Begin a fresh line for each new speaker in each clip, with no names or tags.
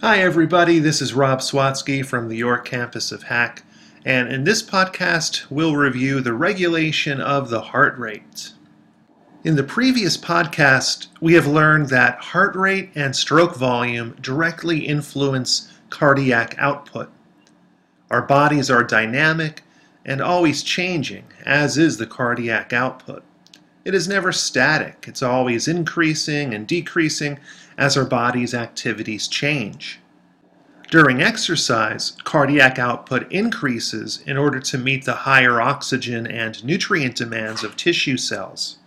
Hi, everybody. This is Rob Swatski from the York campus of HACC, and in this podcast, we'll review the regulation of the heart rate. In the previous podcast, we have learned that heart rate and stroke volume directly influence cardiac output. Our bodies are dynamic and always changing, as is the cardiac output. It is never static, it's always increasing and decreasing as our body's activities change. During exercise, cardiac output increases in order to meet the higher oxygen and nutrient demands of tissue cells.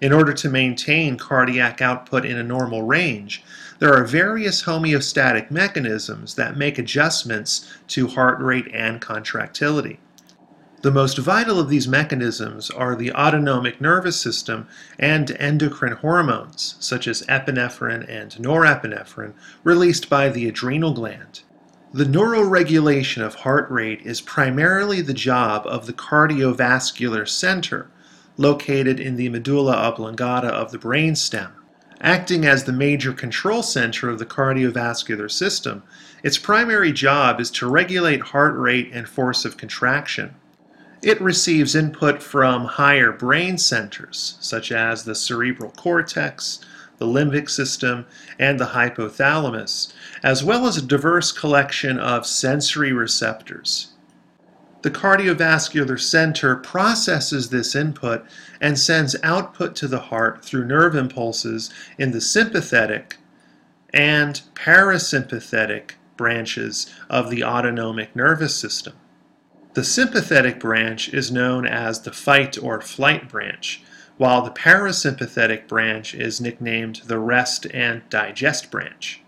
In order to maintain cardiac output in a normal range, there are various homeostatic mechanisms that make adjustments to heart rate and contractility. The most vital of these mechanisms are the autonomic nervous system and endocrine hormones, such as epinephrine and norepinephrine, released by the adrenal gland. The neuroregulation of heart rate is primarily the job of the cardiovascular center, located in the medulla oblongata of the brainstem. Acting as the major control center of the cardiovascular system, its primary job is to regulate heart rate and force of contraction. It receives input from higher brain centers, such as the cerebral cortex, the limbic system, and the hypothalamus, as well as a diverse collection of sensory receptors. The cardiovascular center processes this input and sends output to the heart through nerve impulses in the sympathetic and parasympathetic branches of the autonomic nervous system. The sympathetic branch is known as the fight or flight branch, while the parasympathetic branch is nicknamed the rest and digest branch.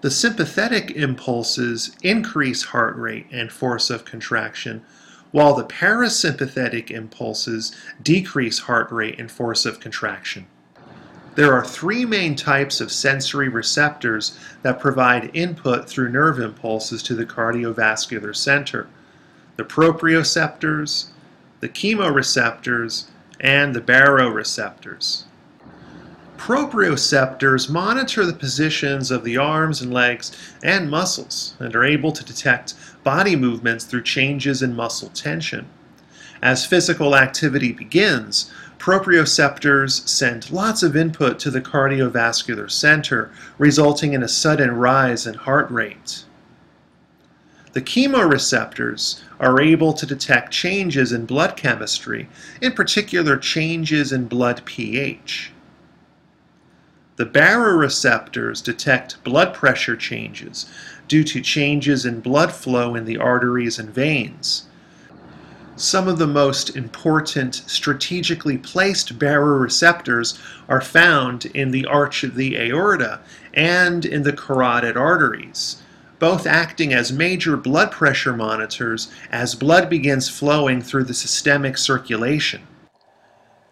The sympathetic impulses increase heart rate and force of contraction, while the parasympathetic impulses decrease heart rate and force of contraction. There are three main types of sensory receptors that provide input through nerve impulses to the cardiovascular center the proprioceptors, the chemoreceptors, and the baroreceptors. Proprioceptors monitor the positions of the arms and legs and muscles and are able to detect body movements through changes in muscle tension. As physical activity begins, proprioceptors send lots of input to the cardiovascular center, resulting in a sudden rise in heart rate. The chemoreceptors are able to detect changes in blood chemistry, in particular changes in blood pH. The baroreceptors detect blood pressure changes due to changes in blood flow in the arteries and veins. Some of the most important strategically placed baroreceptors are found in the arch of the aorta and in the carotid arteries both acting as major blood pressure monitors as blood begins flowing through the systemic circulation.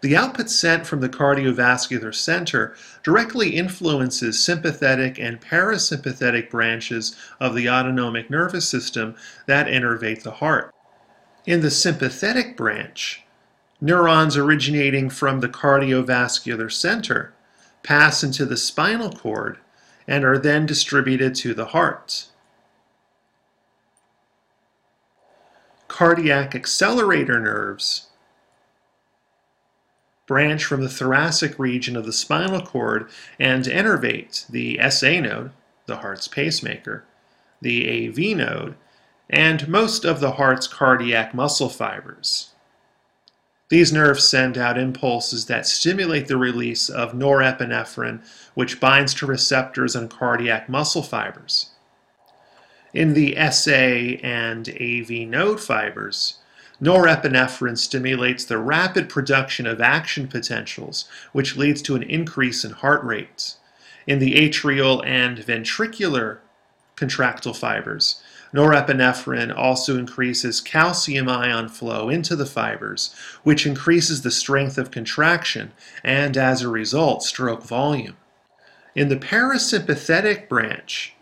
The output sent from the cardiovascular center directly influences sympathetic and parasympathetic branches of the autonomic nervous system that innervate the heart. In the sympathetic branch, neurons originating from the cardiovascular center pass into the spinal cord and are then distributed to the heart. Cardiac accelerator nerves branch from the thoracic region of the spinal cord and innervate the SA node, the heart's pacemaker, the AV node, and most of the heart's cardiac muscle fibers. These nerves send out impulses that stimulate the release of norepinephrine, which binds to receptors on cardiac muscle fibers. In the SA and AV node fibers, norepinephrine stimulates the rapid production of action potentials, which leads to an increase in heart rate. In the atrial and ventricular contractile fibers, norepinephrine also increases calcium ion flow into the fibers, which increases the strength of contraction and, as a result, stroke volume. In the parasympathetic branch,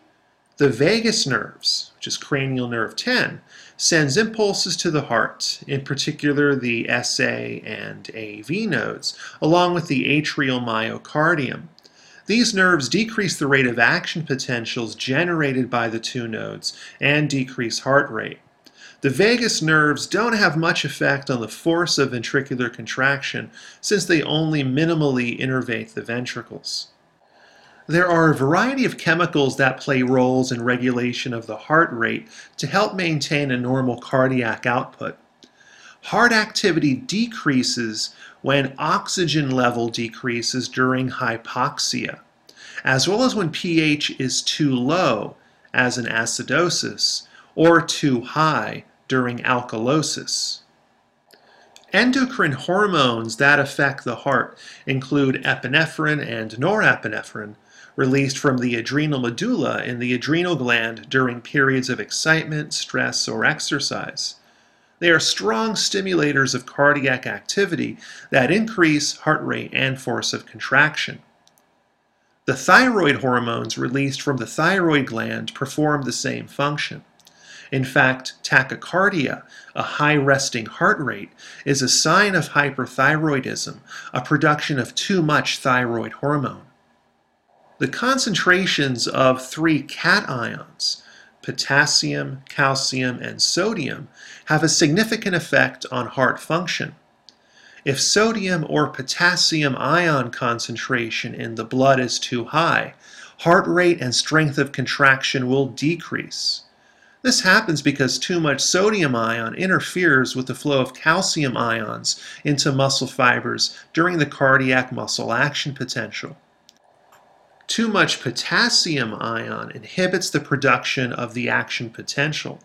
the vagus nerves, which is cranial nerve 10, sends impulses to the heart, in particular the SA and AV nodes, along with the atrial myocardium. These nerves decrease the rate of action potentials generated by the two nodes and decrease heart rate. The vagus nerves don't have much effect on the force of ventricular contraction since they only minimally innervate the ventricles. There are a variety of chemicals that play roles in regulation of the heart rate to help maintain a normal cardiac output. Heart activity decreases when oxygen level decreases during hypoxia, as well as when pH is too low, as in acidosis, or too high during alkalosis. Endocrine hormones that affect the heart include epinephrine and norepinephrine, released from the adrenal medulla in the adrenal gland during periods of excitement, stress, or exercise. They are strong stimulators of cardiac activity that increase heart rate and force of contraction. The thyroid hormones released from the thyroid gland perform the same function. In fact, tachycardia, a high resting heart rate, is a sign of hyperthyroidism, a production of too much thyroid hormone. The concentrations of three cations, potassium, calcium, and sodium, have a significant effect on heart function. If sodium or potassium ion concentration in the blood is too high, heart rate and strength of contraction will decrease. This happens because too much sodium ion interferes with the flow of calcium ions into muscle fibers during the cardiac muscle action potential. Too much potassium ion inhibits the production of the action potential.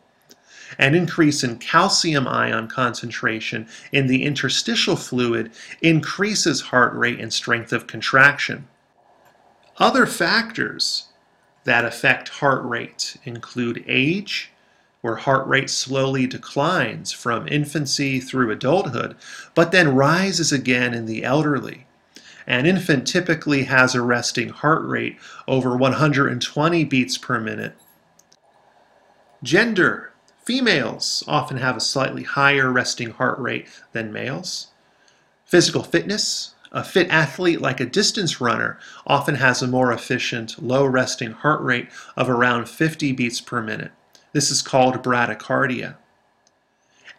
An increase in calcium ion concentration in the interstitial fluid increases heart rate and strength of contraction. Other factors that affect heart rate include age, where heart rate slowly declines from infancy through adulthood, but then rises again in the elderly. An infant typically has a resting heart rate over 120 beats per minute. Gender. Females often have a slightly higher resting heart rate than males. Physical fitness. A fit athlete like a distance runner often has a more efficient low resting heart rate of around 50 beats per minute. This is called bradycardia.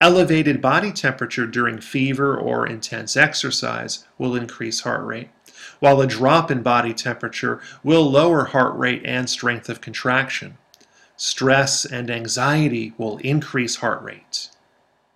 Elevated body temperature during fever or intense exercise will increase heart rate, while a drop in body temperature will lower heart rate and strength of contraction. Stress and anxiety will increase heart rate.